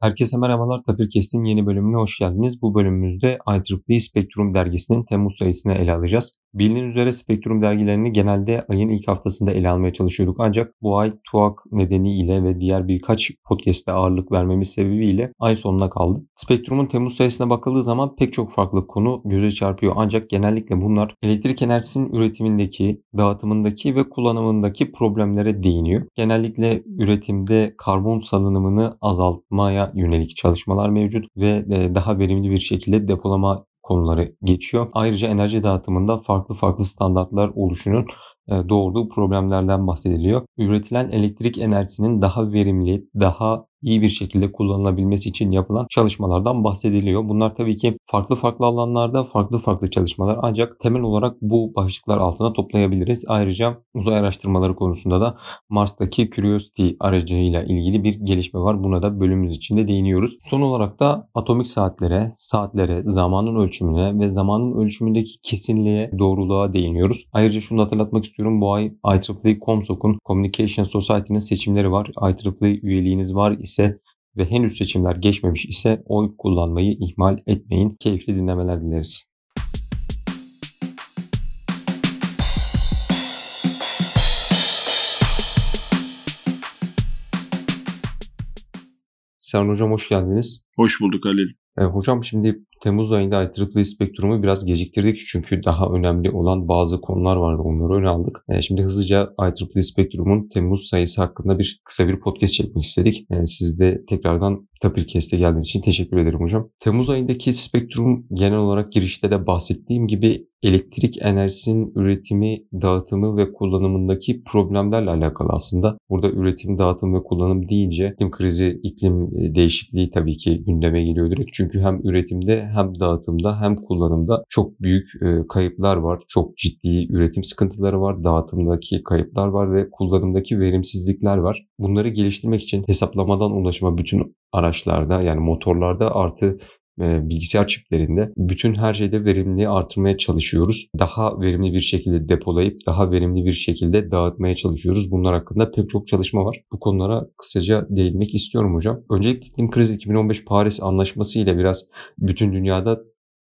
Herkese merhabalar. Tapirkest'in yeni bölümüne hoş geldiniz. Bu bölümümüzde IEEE Spektrum dergisinin Temmuz sayısını ele alacağız. Bildiğiniz üzere Spektrum dergilerini genelde ayın ilk haftasında ele almaya çalışıyorduk. Ancak bu ay TUAK nedeniyle ve diğer birkaç podcast'te ağırlık vermemiz sebebiyle ay sonuna kaldı. Spektrum'un Temmuz sayısına bakıldığı zaman pek çok farklı konu göze çarpıyor. Ancak genellikle bunlar elektrik enerjisinin üretimindeki, dağıtımındaki ve kullanımındaki problemlere değiniyor. Genellikle üretimde karbon salınımını azaltmaya yönelik çalışmalar mevcut ve e, daha verimli bir şekilde depolama konuları geçiyor. Ayrıca enerji dağıtımında farklı farklı standartlar oluşunun e, doğurduğu problemlerden bahsediliyor. Üretilen elektrik enerjisinin daha verimli, daha iyi bir şekilde kullanılabilmesi için yapılan çalışmalardan bahsediliyor. Bunlar tabii ki farklı farklı alanlarda farklı farklı çalışmalar ancak temel olarak bu başlıklar altına toplayabiliriz. Ayrıca uzay araştırmaları konusunda da Mars'taki Curiosity aracıyla ilgili bir gelişme var. Buna da bölümümüz içinde değiniyoruz. Son olarak da atomik saatlere, saatlere, zamanın ölçümüne ve zamanın ölçümündeki kesinliğe, doğruluğa değiniyoruz. Ayrıca şunu hatırlatmak istiyorum. Bu ay IEEE Comsoc'un Communication Society'nin seçimleri var. IEEE üyeliğiniz var ise ve henüz seçimler geçmemiş ise oy kullanmayı ihmal etmeyin. Keyifli dinlemeler dileriz. Serhan Hocam hoş geldiniz. Hoş bulduk Halil. E, hocam şimdi Temmuz ayında IEEE Spektrum'u biraz geciktirdik çünkü daha önemli olan bazı konular vardı. Onları öne aldık. E, şimdi hızlıca IEEE Spektrum'un Temmuz sayısı hakkında bir kısa bir podcast çekmek istedik. E, siz de tekrardan Tapirkest'e geldiğiniz için teşekkür ederim hocam. Temmuz ayındaki spektrum genel olarak girişte de bahsettiğim gibi elektrik enerjisinin üretimi, dağıtımı ve kullanımındaki problemlerle alakalı aslında. Burada üretim, dağıtım ve kullanım deyince iklim krizi, iklim e, değişikliği tabii ki gündeme geliyor direkt. Çünkü hem üretimde hem dağıtımda hem kullanımda çok büyük e, kayıplar var. Çok ciddi üretim sıkıntıları var. Dağıtımdaki kayıplar var ve kullanımdaki verimsizlikler var. Bunları geliştirmek için hesaplamadan ulaşıma bütün araçlarda yani motorlarda artı bilgisayar çiplerinde bütün her şeyde verimliliği artırmaya çalışıyoruz. Daha verimli bir şekilde depolayıp daha verimli bir şekilde dağıtmaya çalışıyoruz. Bunlar hakkında pek çok çalışma var. Bu konulara kısaca değinmek istiyorum hocam. Öncelikle iklim krizi 2015 Paris Anlaşması ile biraz bütün dünyada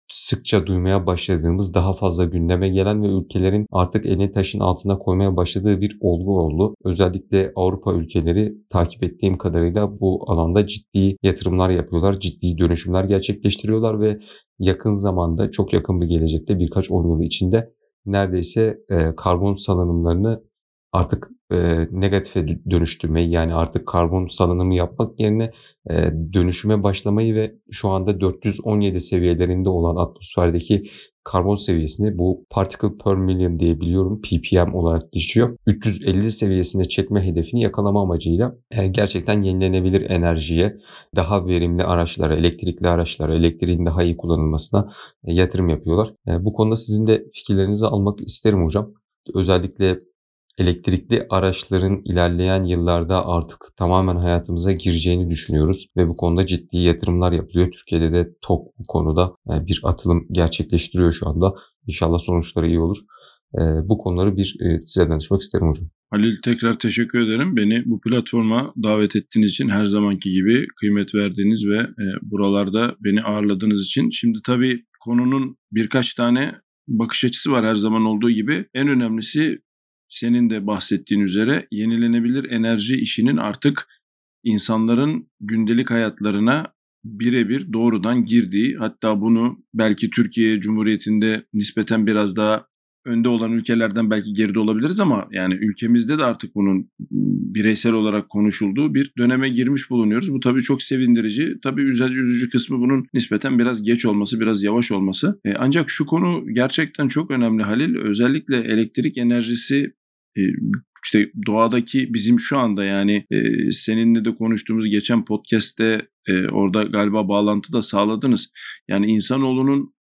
sıkça duymaya başladığımız, daha fazla gündeme gelen ve ülkelerin artık elini taşın altına koymaya başladığı bir olgu oldu. Özellikle Avrupa ülkeleri takip ettiğim kadarıyla bu alanda ciddi yatırımlar yapıyorlar, ciddi dönüşümler gerçekleştiriyorlar ve yakın zamanda, çok yakın bir gelecekte birkaç on yıl içinde neredeyse e, karbon salınımlarını artık e, negatife dönüştürmeyi yani artık karbon salınımı yapmak yerine e, dönüşüme başlamayı ve şu anda 417 seviyelerinde olan atmosferdeki karbon seviyesini bu particle per million diye biliyorum ppm olarak geçiyor. 350 seviyesine çekme hedefini yakalama amacıyla e, gerçekten yenilenebilir enerjiye, daha verimli araçlara, elektrikli araçlara, elektriğin daha iyi kullanılmasına e, yatırım yapıyorlar. E, bu konuda sizin de fikirlerinizi almak isterim hocam. Özellikle elektrikli araçların ilerleyen yıllarda artık tamamen hayatımıza gireceğini düşünüyoruz ve bu konuda ciddi yatırımlar yapılıyor. Türkiye'de de TOK bu konuda e, bir atılım gerçekleştiriyor şu anda. İnşallah sonuçları iyi olur. E, bu konuları bir e, size danışmak isterim hocam. Halil tekrar teşekkür ederim. Beni bu platforma davet ettiğiniz için her zamanki gibi kıymet verdiğiniz ve buralarda beni ağırladığınız için. Şimdi tabii konunun birkaç tane bakış açısı var her zaman olduğu gibi. En önemlisi senin de bahsettiğin üzere yenilenebilir enerji işinin artık insanların gündelik hayatlarına birebir doğrudan girdiği hatta bunu belki Türkiye Cumhuriyeti'nde nispeten biraz daha önde olan ülkelerden belki geride olabiliriz ama yani ülkemizde de artık bunun bireysel olarak konuşulduğu bir döneme girmiş bulunuyoruz. Bu tabii çok sevindirici. Tabii üzücü, üzücü kısmı bunun nispeten biraz geç olması, biraz yavaş olması. E, ancak şu konu gerçekten çok önemli Halil. Özellikle elektrik enerjisi işte doğadaki bizim şu anda yani e, seninle de konuştuğumuz geçen podcast'te e, orada galiba bağlantı da sağladınız. Yani insanoğlunun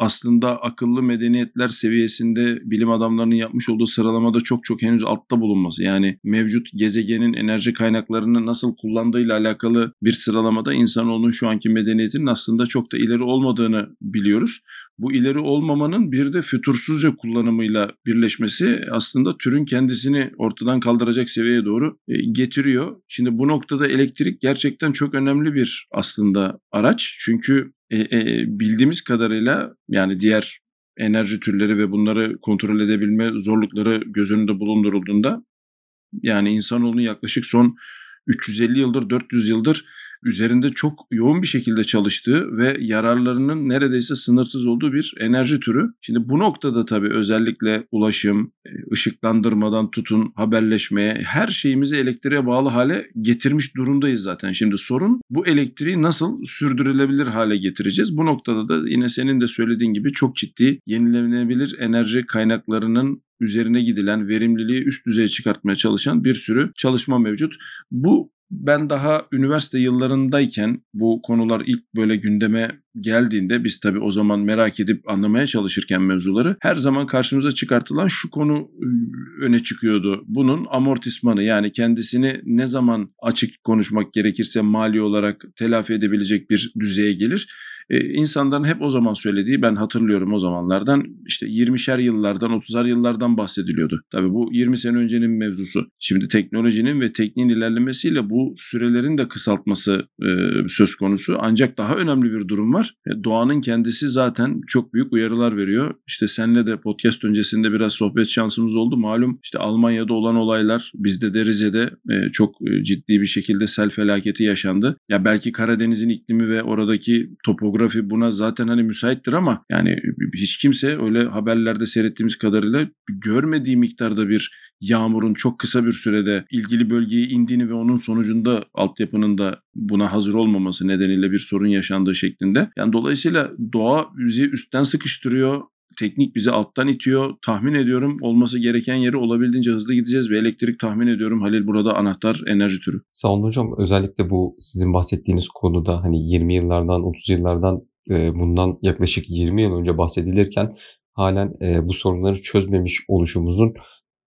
aslında akıllı medeniyetler seviyesinde bilim adamlarının yapmış olduğu sıralamada çok çok henüz altta bulunması. Yani mevcut gezegenin enerji kaynaklarını nasıl kullandığıyla alakalı bir sıralamada insanoğlunun şu anki medeniyetinin aslında çok da ileri olmadığını biliyoruz. Bu ileri olmamanın bir de fütursuzca kullanımıyla birleşmesi aslında türün kendisini ortadan kaldıracak seviyeye doğru e, getiriyor. Şimdi bu noktada elektrik gerçekten çok önemli bir aslında araç. Çünkü e, e, bildiğimiz kadarıyla yani diğer enerji türleri ve bunları kontrol edebilme zorlukları göz önünde bulundurulduğunda yani insanoğlunun yaklaşık son 350 yıldır 400 yıldır üzerinde çok yoğun bir şekilde çalıştığı ve yararlarının neredeyse sınırsız olduğu bir enerji türü. Şimdi bu noktada tabii özellikle ulaşım, e, ışıklandırmadan tutun haberleşmeye her şeyimizi elektriğe bağlı hale getirmiş durumdayız zaten. Şimdi sorun bu elektriği nasıl sürdürülebilir hale getireceğiz? Bu noktada da yine senin de söylediğin gibi çok ciddi yenilenebilir enerji kaynaklarının üzerine gidilen verimliliği üst düzeye çıkartmaya çalışan bir sürü çalışma mevcut. Bu ben daha üniversite yıllarındayken bu konular ilk böyle gündeme geldiğinde biz tabii o zaman merak edip anlamaya çalışırken mevzuları her zaman karşımıza çıkartılan şu konu öne çıkıyordu. Bunun amortismanı yani kendisini ne zaman açık konuşmak gerekirse mali olarak telafi edebilecek bir düzeye gelir e, insanların hep o zaman söylediği ben hatırlıyorum o zamanlardan işte 20'şer yıllardan 30'ar yıllardan bahsediliyordu. Tabii bu 20 sene öncenin mevzusu. Şimdi teknolojinin ve tekniğin ilerlemesiyle bu sürelerin de kısaltması e, söz konusu. Ancak daha önemli bir durum var. E, doğanın kendisi zaten çok büyük uyarılar veriyor. İşte senle de podcast öncesinde biraz sohbet şansımız oldu. Malum işte Almanya'da olan olaylar bizde de Rize'de e, çok e, ciddi bir şekilde sel felaketi yaşandı. Ya belki Karadeniz'in iklimi ve oradaki topografi buna zaten hani müsaittir ama yani hiç kimse öyle haberlerde seyrettiğimiz kadarıyla görmediği miktarda bir yağmurun çok kısa bir sürede ilgili bölgeye indiğini ve onun sonucunda altyapının da buna hazır olmaması nedeniyle bir sorun yaşandığı şeklinde. Yani dolayısıyla doğa bizi üstten sıkıştırıyor teknik bizi alttan itiyor. Tahmin ediyorum olması gereken yeri olabildiğince hızlı gideceğiz ve elektrik tahmin ediyorum Halil burada anahtar enerji türü. Sağ olun hocam. Özellikle bu sizin bahsettiğiniz konuda hani 20 yıllardan 30 yıllardan e, bundan yaklaşık 20 yıl önce bahsedilirken halen e, bu sorunları çözmemiş oluşumuzun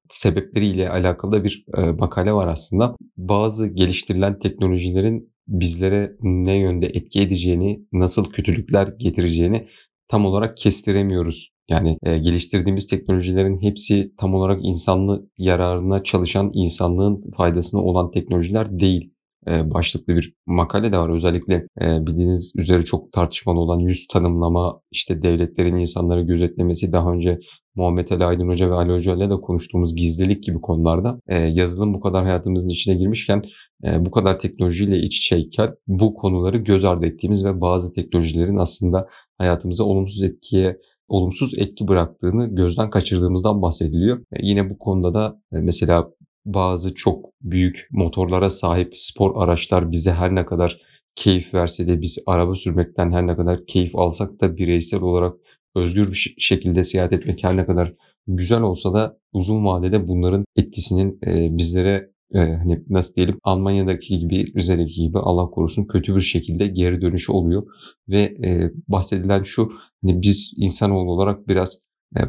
sebepleriyle alakalı bir e, makale var aslında. Bazı geliştirilen teknolojilerin bizlere ne yönde etki edeceğini, nasıl kötülükler getireceğini tam olarak kestiremiyoruz. Yani e, geliştirdiğimiz teknolojilerin hepsi tam olarak insanlı yararına çalışan, insanlığın faydasına olan teknolojiler değil. E, başlıklı bir makale de var. Özellikle e, bildiğiniz üzere çok tartışmalı olan yüz tanımlama, işte devletlerin insanları gözetlemesi, daha önce Muhammed Ali Aydın Hoca ve Ali Hoca ile de konuştuğumuz gizlilik gibi konularda e, yazılım bu kadar hayatımızın içine girmişken bu kadar teknolojiyle iç içeyken bu konuları göz ardı ettiğimiz ve bazı teknolojilerin aslında hayatımıza olumsuz etkiye olumsuz etki bıraktığını gözden kaçırdığımızdan bahsediliyor. Yine bu konuda da mesela bazı çok büyük motorlara sahip spor araçlar bize her ne kadar keyif verse de biz araba sürmekten her ne kadar keyif alsak da bireysel olarak özgür bir şekilde seyahat etmek her ne kadar güzel olsa da uzun vadede bunların etkisinin e, bizlere e, hani nasıl diyelim Almanya'daki gibi Rize'deki gibi Allah korusun kötü bir şekilde geri dönüşü oluyor ve e, bahsedilen şu hani biz insanoğlu olarak biraz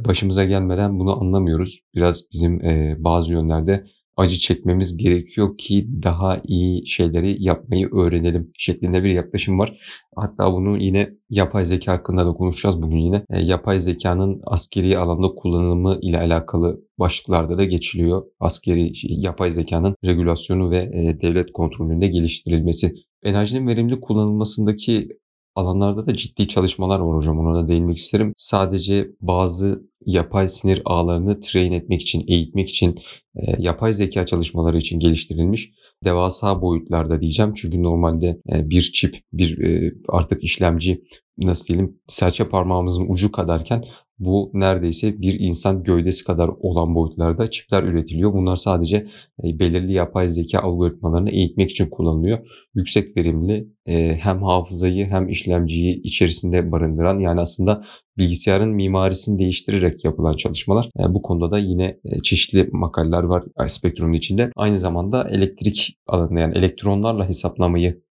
başımıza gelmeden bunu anlamıyoruz. Biraz bizim bazı yönlerde acı çekmemiz gerekiyor ki daha iyi şeyleri yapmayı öğrenelim şeklinde bir yaklaşım var. Hatta bunu yine yapay zeka hakkında da konuşacağız bugün yine. E, yapay zekanın askeri alanda kullanımı ile alakalı başlıklarda da geçiliyor. Askeri şey, yapay zekanın regülasyonu ve e, devlet kontrolünde geliştirilmesi. Enerjinin verimli kullanılmasındaki alanlarda da ciddi çalışmalar var hocam. Ona da değinmek isterim. Sadece bazı yapay sinir ağlarını train etmek için, eğitmek için, e, yapay zeka çalışmaları için geliştirilmiş devasa boyutlarda diyeceğim. Çünkü normalde e, bir çip, bir e, artık işlemci nasıl diyelim serçe parmağımızın ucu kadarken bu neredeyse bir insan gövdesi kadar olan boyutlarda çipler üretiliyor. Bunlar sadece e, belirli yapay zeka algoritmalarını eğitmek için kullanılıyor. Yüksek verimli e, hem hafızayı hem işlemciyi içerisinde barındıran yani aslında bilgisayarın mimarisini değiştirerek yapılan çalışmalar. E, bu konuda da yine çeşitli makaleler var spektrumun içinde. Aynı zamanda elektrik alanında yani elektronlarla hesaplamayı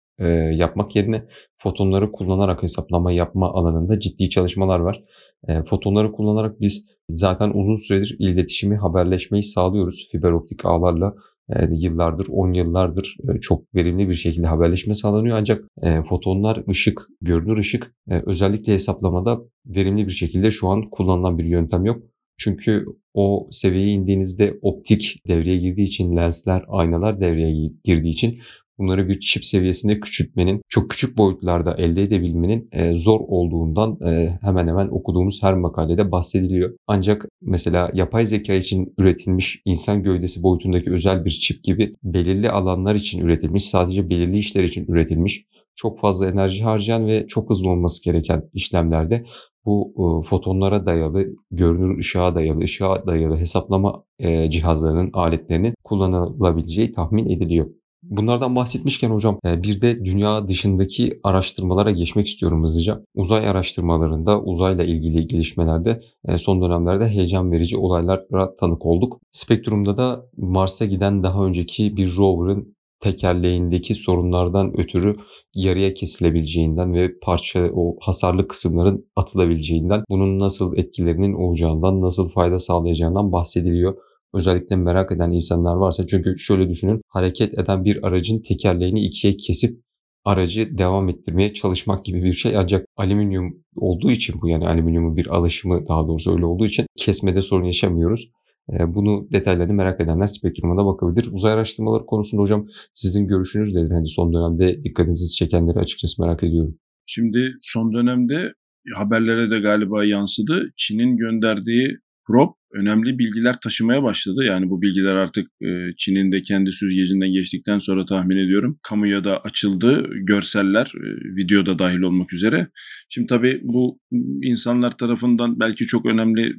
yapmak yerine fotonları kullanarak hesaplama yapma alanında ciddi çalışmalar var. E, fotonları kullanarak biz zaten uzun süredir iletişimi, haberleşmeyi sağlıyoruz fiber optik ağlarla. E, yıllardır, 10 yıllardır e, çok verimli bir şekilde haberleşme sağlanıyor. Ancak e, fotonlar, ışık, görünür ışık e, özellikle hesaplamada verimli bir şekilde şu an kullanılan bir yöntem yok. Çünkü o seviyeye indiğinizde optik devreye girdiği için, lensler, aynalar devreye girdiği için bunları bir çip seviyesinde küçültmenin, çok küçük boyutlarda elde edebilmenin e, zor olduğundan e, hemen hemen okuduğumuz her makalede bahsediliyor. Ancak mesela yapay zeka için üretilmiş insan gövdesi boyutundaki özel bir çip gibi belirli alanlar için üretilmiş, sadece belirli işler için üretilmiş, çok fazla enerji harcayan ve çok hızlı olması gereken işlemlerde bu e, fotonlara dayalı, görünür ışığa dayalı, ışığa dayalı hesaplama e, cihazlarının, aletlerinin kullanılabileceği tahmin ediliyor. Bunlardan bahsetmişken hocam e, bir de dünya dışındaki araştırmalara geçmek istiyorum hızlıca. Uzay araştırmalarında uzayla ilgili gelişmelerde e, son dönemlerde heyecan verici olaylara tanık olduk. Spektrum'da da Mars'a giden daha önceki bir rover'ın tekerleğindeki sorunlardan ötürü yarıya kesilebileceğinden ve parça o hasarlı kısımların atılabileceğinden bunun nasıl etkilerinin olacağından, nasıl fayda sağlayacağından bahsediliyor. Özellikle merak eden insanlar varsa çünkü şöyle düşünün hareket eden bir aracın tekerleğini ikiye kesip aracı devam ettirmeye çalışmak gibi bir şey ancak alüminyum olduğu için bu yani alüminyumun bir alışımı daha doğrusu öyle olduğu için kesmede sorun yaşamıyoruz. Ee, bunu detaylarını merak edenler spektruma da bakabilir. Uzay araştırmaları konusunda hocam sizin görüşünüz nedir? Hani son dönemde dikkatinizi çekenleri açıkçası merak ediyorum. Şimdi son dönemde haberlere de galiba yansıdı. Çin'in gönderdiği probe önemli bilgiler taşımaya başladı. Yani bu bilgiler artık e, Çin'in de kendi süzgecinden geçtikten sonra tahmin ediyorum. Kamuya da açıldı. Görseller, e, videoda dahil olmak üzere. Şimdi tabii bu insanlar tarafından belki çok önemli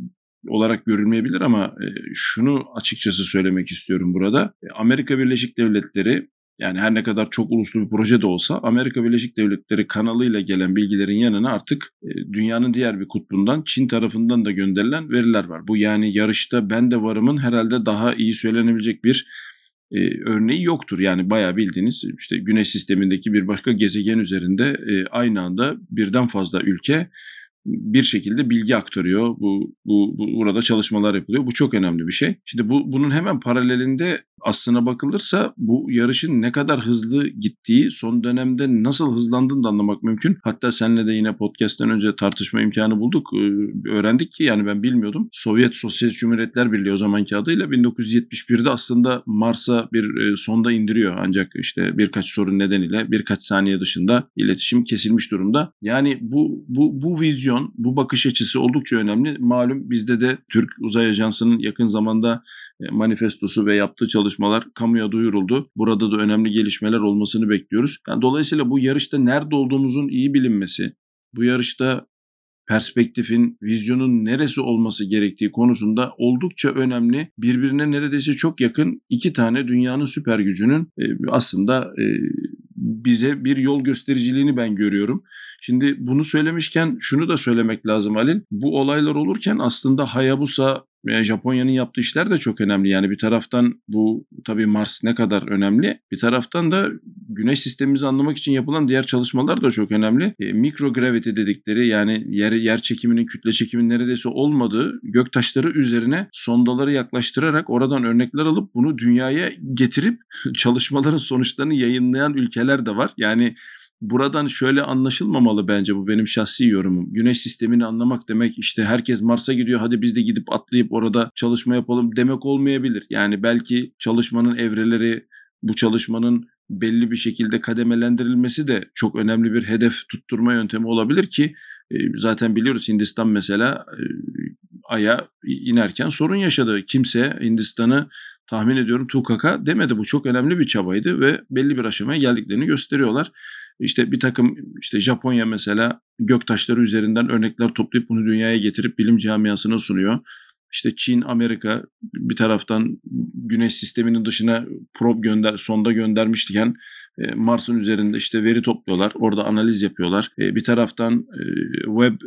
olarak görülmeyebilir ama e, şunu açıkçası söylemek istiyorum burada. Amerika Birleşik Devletleri yani her ne kadar çok uluslu bir proje de olsa Amerika Birleşik Devletleri kanalıyla gelen bilgilerin yanına artık e, dünyanın diğer bir kutbundan Çin tarafından da gönderilen veriler var. Bu yani yarışta ben de varımın herhalde daha iyi söylenebilecek bir e, örneği yoktur. Yani bayağı bildiğiniz işte güneş sistemindeki bir başka gezegen üzerinde e, aynı anda birden fazla ülke bir şekilde bilgi aktarıyor. Bu, bu, bu burada çalışmalar yapılıyor. Bu çok önemli bir şey. Şimdi bu bunun hemen paralelinde aslına bakılırsa bu yarışın ne kadar hızlı gittiği, son dönemde nasıl hızlandığını da anlamak mümkün. Hatta seninle de yine podcast'ten önce tartışma imkanı bulduk. Ee, öğrendik ki yani ben bilmiyordum. Sovyet Sosyalist Cumhuriyetler Birliği o zamanki adıyla 1971'de aslında Mars'a bir e, sonda indiriyor. Ancak işte birkaç sorun nedeniyle birkaç saniye dışında iletişim kesilmiş durumda. Yani bu bu bu vizyon, bu bakış açısı oldukça önemli. Malum bizde de Türk Uzay Ajansı'nın yakın zamanda manifestosu ve yaptığı çalışmalar kamuya duyuruldu. Burada da önemli gelişmeler olmasını bekliyoruz. Yani dolayısıyla bu yarışta nerede olduğumuzun iyi bilinmesi, bu yarışta perspektifin, vizyonun neresi olması gerektiği konusunda oldukça önemli. Birbirine neredeyse çok yakın iki tane dünyanın süper gücünün e, aslında e, bize bir yol göstericiliğini ben görüyorum. Şimdi bunu söylemişken şunu da söylemek lazım Halil. Bu olaylar olurken aslında Hayabusa ve Japonya'nın yaptığı işler de çok önemli. Yani bir taraftan bu tabii Mars ne kadar önemli. Bir taraftan da güneş sistemimizi anlamak için yapılan diğer çalışmalar da çok önemli. E, mikrogravity dedikleri yani yer, yer çekiminin kütle çekiminin neredeyse olmadığı gök taşları üzerine sondaları yaklaştırarak oradan örnekler alıp bunu dünyaya getirip çalışmaların sonuçlarını yayınlayan ülkeler de var. Yani buradan şöyle anlaşılmamalı bence bu benim şahsi yorumum. Güneş sistemini anlamak demek işte herkes Mars'a gidiyor hadi biz de gidip atlayıp orada çalışma yapalım demek olmayabilir. Yani belki çalışmanın evreleri bu çalışmanın belli bir şekilde kademelendirilmesi de çok önemli bir hedef tutturma yöntemi olabilir ki e, zaten biliyoruz Hindistan mesela e, Ay'a inerken sorun yaşadı. Kimse Hindistan'ı tahmin ediyorum tukaka demedi. Bu çok önemli bir çabaydı ve belli bir aşamaya geldiklerini gösteriyorlar. İşte bir takım işte Japonya mesela göktaşları üzerinden örnekler toplayıp bunu dünyaya getirip bilim camiasına sunuyor. İşte Çin, Amerika bir taraftan güneş sisteminin dışına probe gönder, sonda göndermiştiken e, Mars'ın üzerinde işte veri topluyorlar. Orada analiz yapıyorlar. E, bir taraftan e, Webb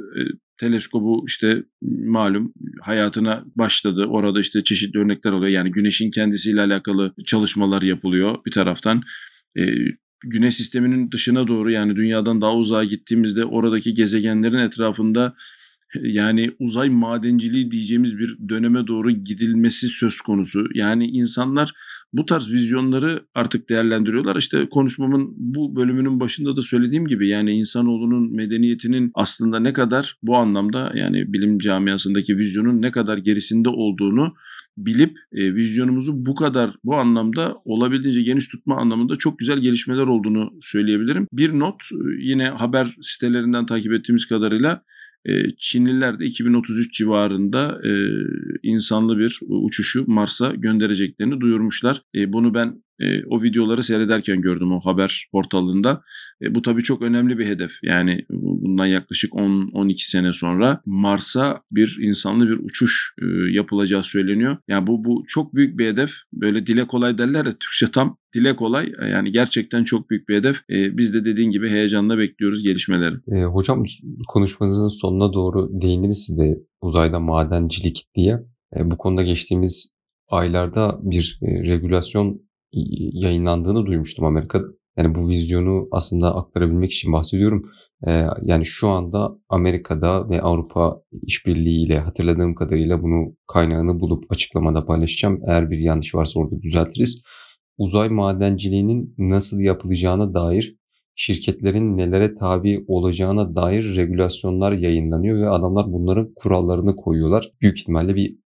teleskobu işte malum hayatına başladı. Orada işte çeşitli örnekler oluyor. Yani güneşin kendisiyle alakalı çalışmalar yapılıyor bir taraftan. Güneş sisteminin dışına doğru yani dünyadan daha uzağa gittiğimizde oradaki gezegenlerin etrafında yani uzay madenciliği diyeceğimiz bir döneme doğru gidilmesi söz konusu. Yani insanlar bu tarz vizyonları artık değerlendiriyorlar. İşte konuşmamın bu bölümünün başında da söylediğim gibi yani insanoğlunun medeniyetinin aslında ne kadar bu anlamda yani bilim camiasındaki vizyonun ne kadar gerisinde olduğunu bilip e, vizyonumuzu bu kadar bu anlamda olabildiğince geniş tutma anlamında çok güzel gelişmeler olduğunu söyleyebilirim. Bir not yine haber sitelerinden takip ettiğimiz kadarıyla Çinliler de 2033 civarında e, insanlı bir uçuşu Mars'a göndereceklerini duyurmuşlar. E, bunu ben e, o videoları seyrederken gördüm o haber portalında. E, bu tabii çok önemli bir hedef. Yani bundan yaklaşık 10-12 sene sonra Mars'a bir insanlı bir uçuş e, yapılacağı söyleniyor. Yani bu bu çok büyük bir hedef. Böyle dile kolay derler de Türkçe tam dile kolay. Yani gerçekten çok büyük bir hedef. E, biz de dediğin gibi heyecanla bekliyoruz gelişmeleri. E, hocam konuşmanızın sonuna doğru değindiniz siz de uzayda madencilik diye. E, bu konuda geçtiğimiz aylarda bir e, regülasyon yayınlandığını duymuştum Amerika'da. Yani bu vizyonu aslında aktarabilmek için bahsediyorum. Ee, yani şu anda Amerika'da ve Avrupa işbirliği ile hatırladığım kadarıyla bunu kaynağını bulup açıklamada paylaşacağım. Eğer bir yanlış varsa orada düzeltiriz. Uzay madenciliğinin nasıl yapılacağına dair şirketlerin nelere tabi olacağına dair regülasyonlar yayınlanıyor ve adamlar bunların kurallarını koyuyorlar. Büyük ihtimalle bir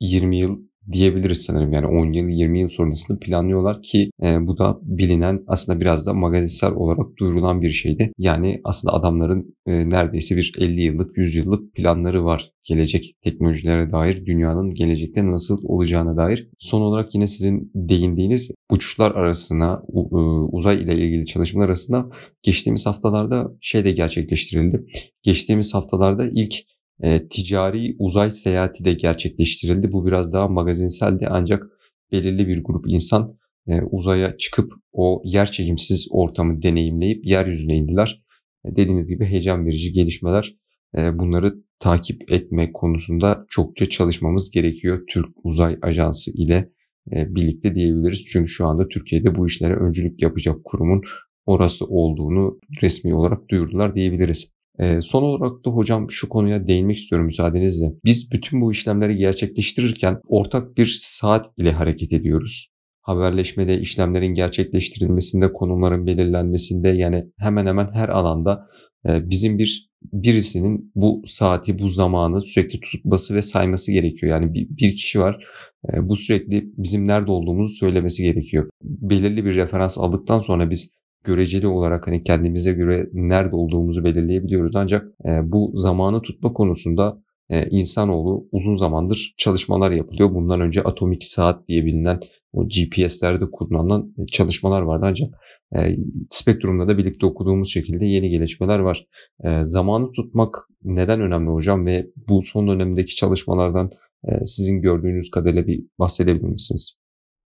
20 yıl diyebiliriz sanırım. Yani 10 yıl 20 yıl sonrasını planlıyorlar ki e, bu da bilinen aslında biraz da magazinsel olarak duyurulan bir şeydi. Yani aslında adamların e, neredeyse bir 50 yıllık 100 yıllık planları var gelecek teknolojilere dair dünyanın gelecekte nasıl olacağına dair. Son olarak yine sizin değindiğiniz uçuşlar arasına e, uzay ile ilgili çalışmalar arasında geçtiğimiz haftalarda şey de gerçekleştirildi. Geçtiğimiz haftalarda ilk e, ticari uzay seyahati de gerçekleştirildi. Bu biraz daha magazinseldi ancak belirli bir grup insan e, uzaya çıkıp o yer çekimsiz ortamı deneyimleyip yeryüzüne indiler. E, dediğiniz gibi heyecan verici gelişmeler. E, bunları takip etme konusunda çokça çalışmamız gerekiyor Türk Uzay Ajansı ile e, birlikte diyebiliriz. Çünkü şu anda Türkiye'de bu işlere öncülük yapacak kurumun orası olduğunu resmi olarak duyurdular diyebiliriz. E, son olarak da hocam şu konuya değinmek istiyorum müsaadenizle. Biz bütün bu işlemleri gerçekleştirirken ortak bir saat ile hareket ediyoruz. Haberleşmede, işlemlerin gerçekleştirilmesinde, konumların belirlenmesinde yani hemen hemen her alanda e, bizim bir birisinin bu saati, bu zamanı sürekli tutması ve sayması gerekiyor. Yani bir, kişi var. E, bu sürekli bizim nerede olduğumuzu söylemesi gerekiyor. Belirli bir referans aldıktan sonra biz göreceli olarak hani kendimize göre nerede olduğumuzu belirleyebiliyoruz. Ancak e, bu zamanı tutma konusunda e, insanoğlu uzun zamandır çalışmalar yapılıyor. Bundan önce atomik saat diye bilinen o GPS'lerde kullanılan e, çalışmalar vardı ancak e, spektrumda da birlikte okuduğumuz şekilde yeni gelişmeler var. E, zamanı tutmak neden önemli hocam ve bu son dönemdeki çalışmalardan e, sizin gördüğünüz kadarıyla bir bahsedebilir misiniz?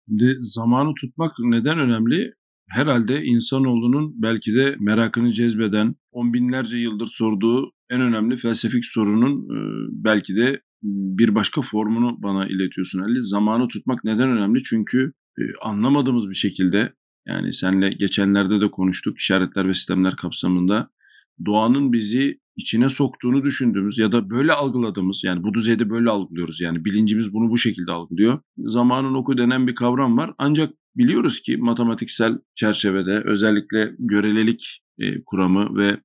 Şimdi zamanı tutmak neden önemli? Herhalde insanoğlunun belki de merakını cezbeden, on binlerce yıldır sorduğu en önemli felsefik sorunun e, belki de bir başka formunu bana iletiyorsun Ali. Zamanı tutmak neden önemli? Çünkü e, anlamadığımız bir şekilde yani senle geçenlerde de konuştuk işaretler ve sistemler kapsamında doğanın bizi içine soktuğunu düşündüğümüz ya da böyle algıladığımız yani bu düzeyde böyle algılıyoruz yani bilincimiz bunu bu şekilde algılıyor. Zamanın oku denen bir kavram var ancak biliyoruz ki matematiksel çerçevede özellikle görelilik e, kuramı ve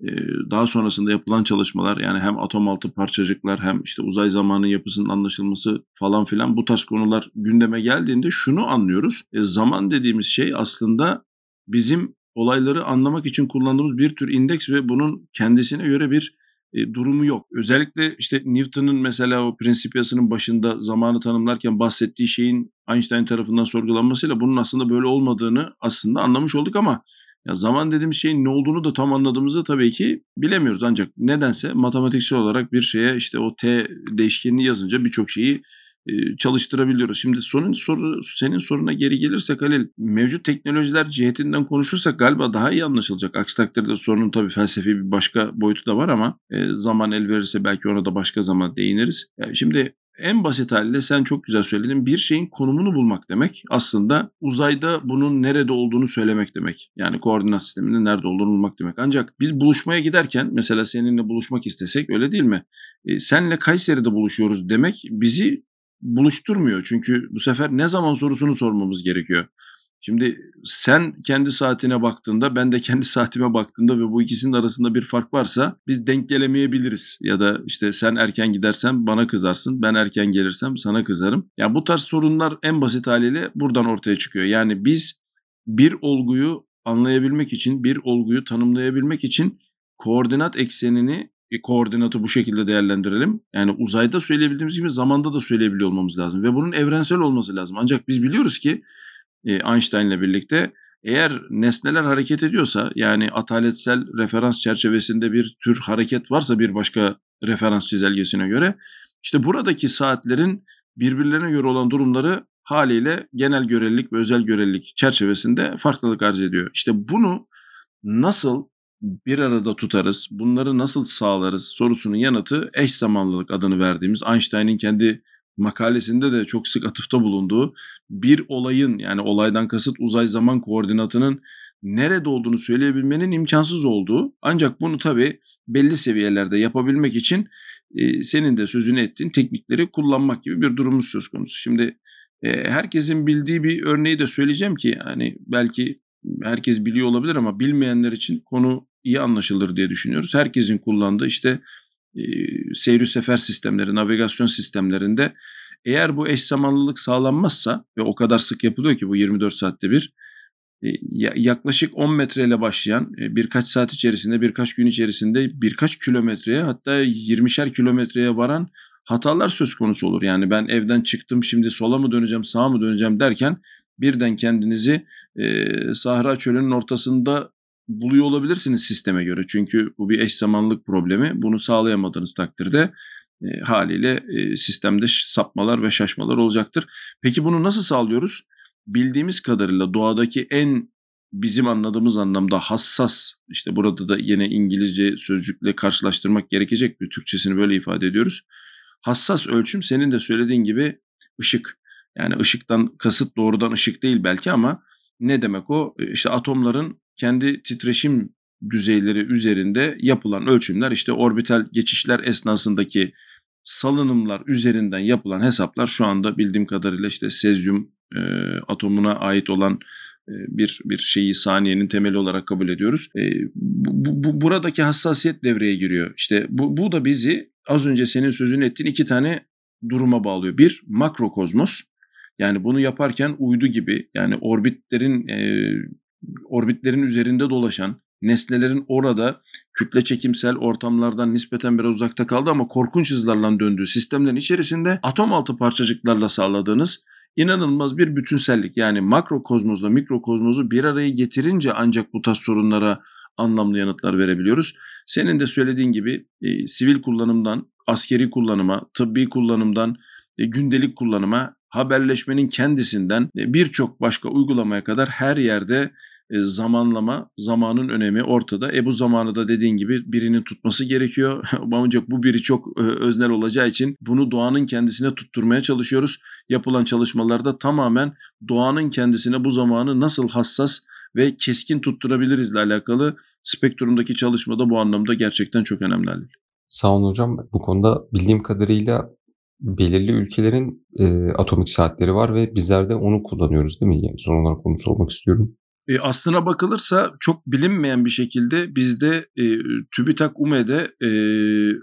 e, daha sonrasında yapılan çalışmalar yani hem atom altı parçacıklar hem işte uzay zamanı yapısının anlaşılması falan filan bu tarz konular gündeme geldiğinde şunu anlıyoruz. E, zaman dediğimiz şey aslında bizim olayları anlamak için kullandığımız bir tür indeks ve bunun kendisine göre bir e, durumu yok. Özellikle işte Newton'un mesela o prensip yasının başında zamanı tanımlarken bahsettiği şeyin Einstein tarafından sorgulanmasıyla bunun aslında böyle olmadığını aslında anlamış olduk ama ya zaman dediğimiz şeyin ne olduğunu da tam anladığımızı tabii ki bilemiyoruz. Ancak nedense matematiksel olarak bir şeye işte o t değişkenini yazınca birçok şeyi çalıştırabiliyoruz. Şimdi sorun soru senin soruna geri gelirsek Halil mevcut teknolojiler cihetinden konuşursak galiba daha iyi anlaşılacak. Aksi takdirde sorunun tabii felsefi bir başka boyutu da var ama zaman el verirse belki ona da başka zaman değiniriz. Yani şimdi en basit haliyle sen çok güzel söyledin. Bir şeyin konumunu bulmak demek aslında uzayda bunun nerede olduğunu söylemek demek. Yani koordinat sisteminin nerede olduğunu bulmak demek. Ancak biz buluşmaya giderken mesela seninle buluşmak istesek öyle değil mi? E, senle Kayseri'de buluşuyoruz demek bizi buluşturmuyor. Çünkü bu sefer ne zaman sorusunu sormamız gerekiyor. Şimdi sen kendi saatine baktığında ben de kendi saatime baktığında ve bu ikisinin arasında bir fark varsa biz denk gelemeyebiliriz. Ya da işte sen erken gidersen bana kızarsın ben erken gelirsem sana kızarım. Ya yani bu tarz sorunlar en basit haliyle buradan ortaya çıkıyor. Yani biz bir olguyu anlayabilmek için bir olguyu tanımlayabilmek için koordinat eksenini e, koordinatı bu şekilde değerlendirelim. Yani uzayda söyleyebildiğimiz gibi zamanda da söyleyebiliyor olmamız lazım ve bunun evrensel olması lazım. Ancak biz biliyoruz ki e, Einstein'la birlikte eğer nesneler hareket ediyorsa yani ataletsel referans çerçevesinde bir tür hareket varsa bir başka referans çizelgesine göre işte buradaki saatlerin birbirlerine göre olan durumları haliyle genel görelilik ve özel görelilik çerçevesinde farklılık arz ediyor. İşte bunu nasıl bir arada tutarız, bunları nasıl sağlarız sorusunun yanıtı eş zamanlılık adını verdiğimiz Einstein'in kendi makalesinde de çok sık atıfta bulunduğu bir olayın yani olaydan kasıt uzay zaman koordinatının nerede olduğunu söyleyebilmenin imkansız olduğu ancak bunu tabi belli seviyelerde yapabilmek için e, senin de sözünü ettiğin teknikleri kullanmak gibi bir durumumuz söz konusu. Şimdi e, herkesin bildiği bir örneği de söyleyeceğim ki hani belki herkes biliyor olabilir ama bilmeyenler için konu iyi anlaşılır diye düşünüyoruz. Herkesin kullandığı işte e, seyir sefer sistemleri, navigasyon sistemlerinde eğer bu eş zamanlılık sağlanmazsa ve o kadar sık yapılıyor ki bu 24 saatte bir e, yaklaşık 10 metreyle başlayan e, birkaç saat içerisinde birkaç gün içerisinde birkaç kilometreye hatta 20'şer kilometreye varan hatalar söz konusu olur. Yani ben evden çıktım şimdi sola mı döneceğim sağa mı döneceğim derken birden kendinizi e, Sahra çölünün ortasında buluyor olabilirsiniz sisteme göre. Çünkü bu bir eş zamanlık problemi. Bunu sağlayamadığınız takdirde e, haliyle e, sistemde sapmalar ve şaşmalar olacaktır. Peki bunu nasıl sağlıyoruz? Bildiğimiz kadarıyla doğadaki en bizim anladığımız anlamda hassas işte burada da yine İngilizce sözcükle karşılaştırmak gerekecek bir Türkçesini böyle ifade ediyoruz. Hassas ölçüm senin de söylediğin gibi ışık. Yani ışıktan kasıt doğrudan ışık değil belki ama ne demek o? E, işte atomların kendi titreşim düzeyleri üzerinde yapılan ölçümler işte orbital geçişler esnasındaki salınımlar üzerinden yapılan hesaplar şu anda bildiğim kadarıyla işte sezyum e, atomuna ait olan e, bir bir şeyi saniyenin temeli olarak kabul ediyoruz. E, bu, bu, buradaki hassasiyet devreye giriyor. İşte bu, bu da bizi az önce senin sözünü ettiğin iki tane duruma bağlıyor. Bir makrokozmos yani bunu yaparken uydu gibi yani orbitlerin e, orbitlerin üzerinde dolaşan nesnelerin orada kütle çekimsel ortamlardan nispeten biraz uzakta kaldı ama korkunç hızlarla döndüğü sistemlerin içerisinde atom altı parçacıklarla sağladığınız inanılmaz bir bütünsellik yani makrokozmozla mikrokozmozu bir araya getirince ancak bu tarz sorunlara anlamlı yanıtlar verebiliyoruz. Senin de söylediğin gibi e, sivil kullanımdan askeri kullanıma, tıbbi kullanımdan e, gündelik kullanıma, haberleşmenin kendisinden e, birçok başka uygulamaya kadar her yerde zamanlama, zamanın önemi ortada. E bu zamanı da dediğin gibi birinin tutması gerekiyor. Ancak bu biri çok e, öznel olacağı için bunu doğanın kendisine tutturmaya çalışıyoruz. Yapılan çalışmalarda tamamen doğanın kendisine bu zamanı nasıl hassas ve keskin tutturabiliriz ile alakalı spektrumdaki çalışmada bu anlamda gerçekten çok önemli. Sağ olun hocam. Bu konuda bildiğim kadarıyla belirli ülkelerin e, atomik saatleri var ve bizler de onu kullanıyoruz değil mi? Yani son olarak onu sormak istiyorum. E, aslına bakılırsa çok bilinmeyen bir şekilde bizde e, TÜBİTAK UME'de e,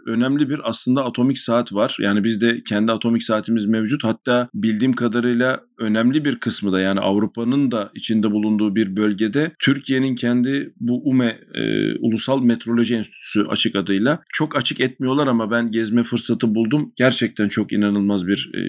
önemli bir aslında atomik saat var. Yani bizde kendi atomik saatimiz mevcut. Hatta bildiğim kadarıyla önemli bir kısmı da yani Avrupa'nın da içinde bulunduğu bir bölgede Türkiye'nin kendi bu UME e, Ulusal Metroloji Enstitüsü açık adıyla çok açık etmiyorlar ama ben gezme fırsatı buldum. Gerçekten çok inanılmaz bir e,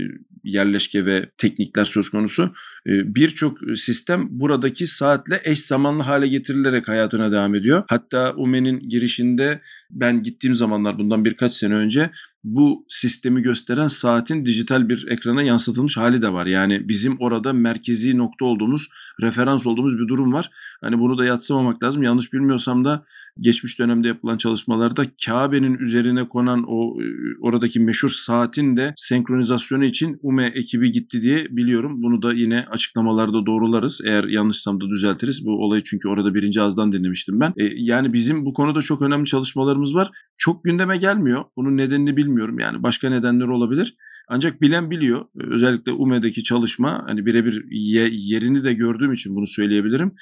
yerleşke ve teknikler söz konusu. E, Birçok sistem buradaki saatle eş zamanlı hale getirilerek hayatına devam ediyor. Hatta UME'nin girişinde ben gittiğim zamanlar bundan birkaç sene önce bu sistemi gösteren saatin dijital bir ekrana yansıtılmış hali de var. Yani bizim orada merkezi nokta olduğumuz, referans olduğumuz bir durum var. Hani bunu da yatsımamak lazım. Yanlış bilmiyorsam da geçmiş dönemde yapılan çalışmalarda Kabe'nin üzerine konan o e, oradaki meşhur saatin de senkronizasyonu için UME ekibi gitti diye biliyorum. Bunu da yine açıklamalarda doğrularız. Eğer yanlışsam da düzeltiriz. Bu olayı çünkü orada birinci ağızdan dinlemiştim ben. E, yani bizim bu konuda çok önemli çalışmalarımız var. Çok gündeme gelmiyor. Bunun nedenini bilmiyorum. Yani başka nedenleri olabilir. Ancak bilen biliyor. Özellikle UME'deki çalışma hani birebir yerini de gördüğüm için bunu söyleyebilirim.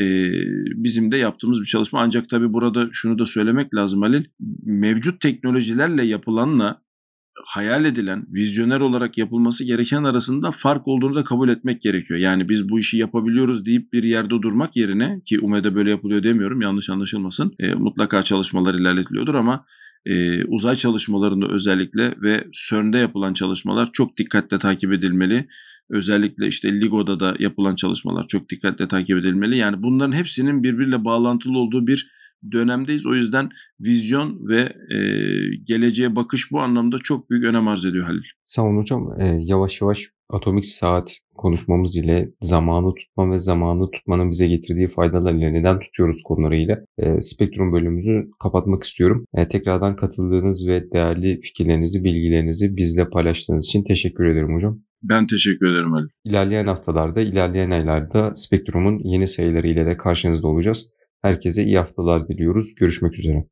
Ee, bizim de yaptığımız bir çalışma. Ancak tabii burada şunu da söylemek lazım Halil. Mevcut teknolojilerle yapılanla hayal edilen, vizyoner olarak yapılması gereken arasında fark olduğunu da kabul etmek gerekiyor. Yani biz bu işi yapabiliyoruz deyip bir yerde durmak yerine ki UME'de böyle yapılıyor demiyorum yanlış anlaşılmasın. E, mutlaka çalışmalar ilerletiliyordur ama e, uzay çalışmalarında özellikle ve CERN'de yapılan çalışmalar çok dikkatle takip edilmeli. Özellikle işte LIGO'da da yapılan çalışmalar çok dikkatle takip edilmeli. Yani bunların hepsinin birbiriyle bağlantılı olduğu bir dönemdeyiz. O yüzden vizyon ve e, geleceğe bakış bu anlamda çok büyük önem arz ediyor Halil. Sağ olun hocam. E, yavaş yavaş atomik saat konuşmamız ile zamanı tutma ve zamanı tutmanın bize getirdiği faydalarıyla neden tutuyoruz konularıyla e, spektrum bölümümüzü kapatmak istiyorum. E, tekrardan katıldığınız ve değerli fikirlerinizi, bilgilerinizi bizle paylaştığınız için teşekkür ederim hocam. Ben teşekkür ederim Ali. İlerleyen haftalarda, ilerleyen aylarda Spektrum'un yeni sayıları ile de karşınızda olacağız. Herkese iyi haftalar diliyoruz. Görüşmek üzere.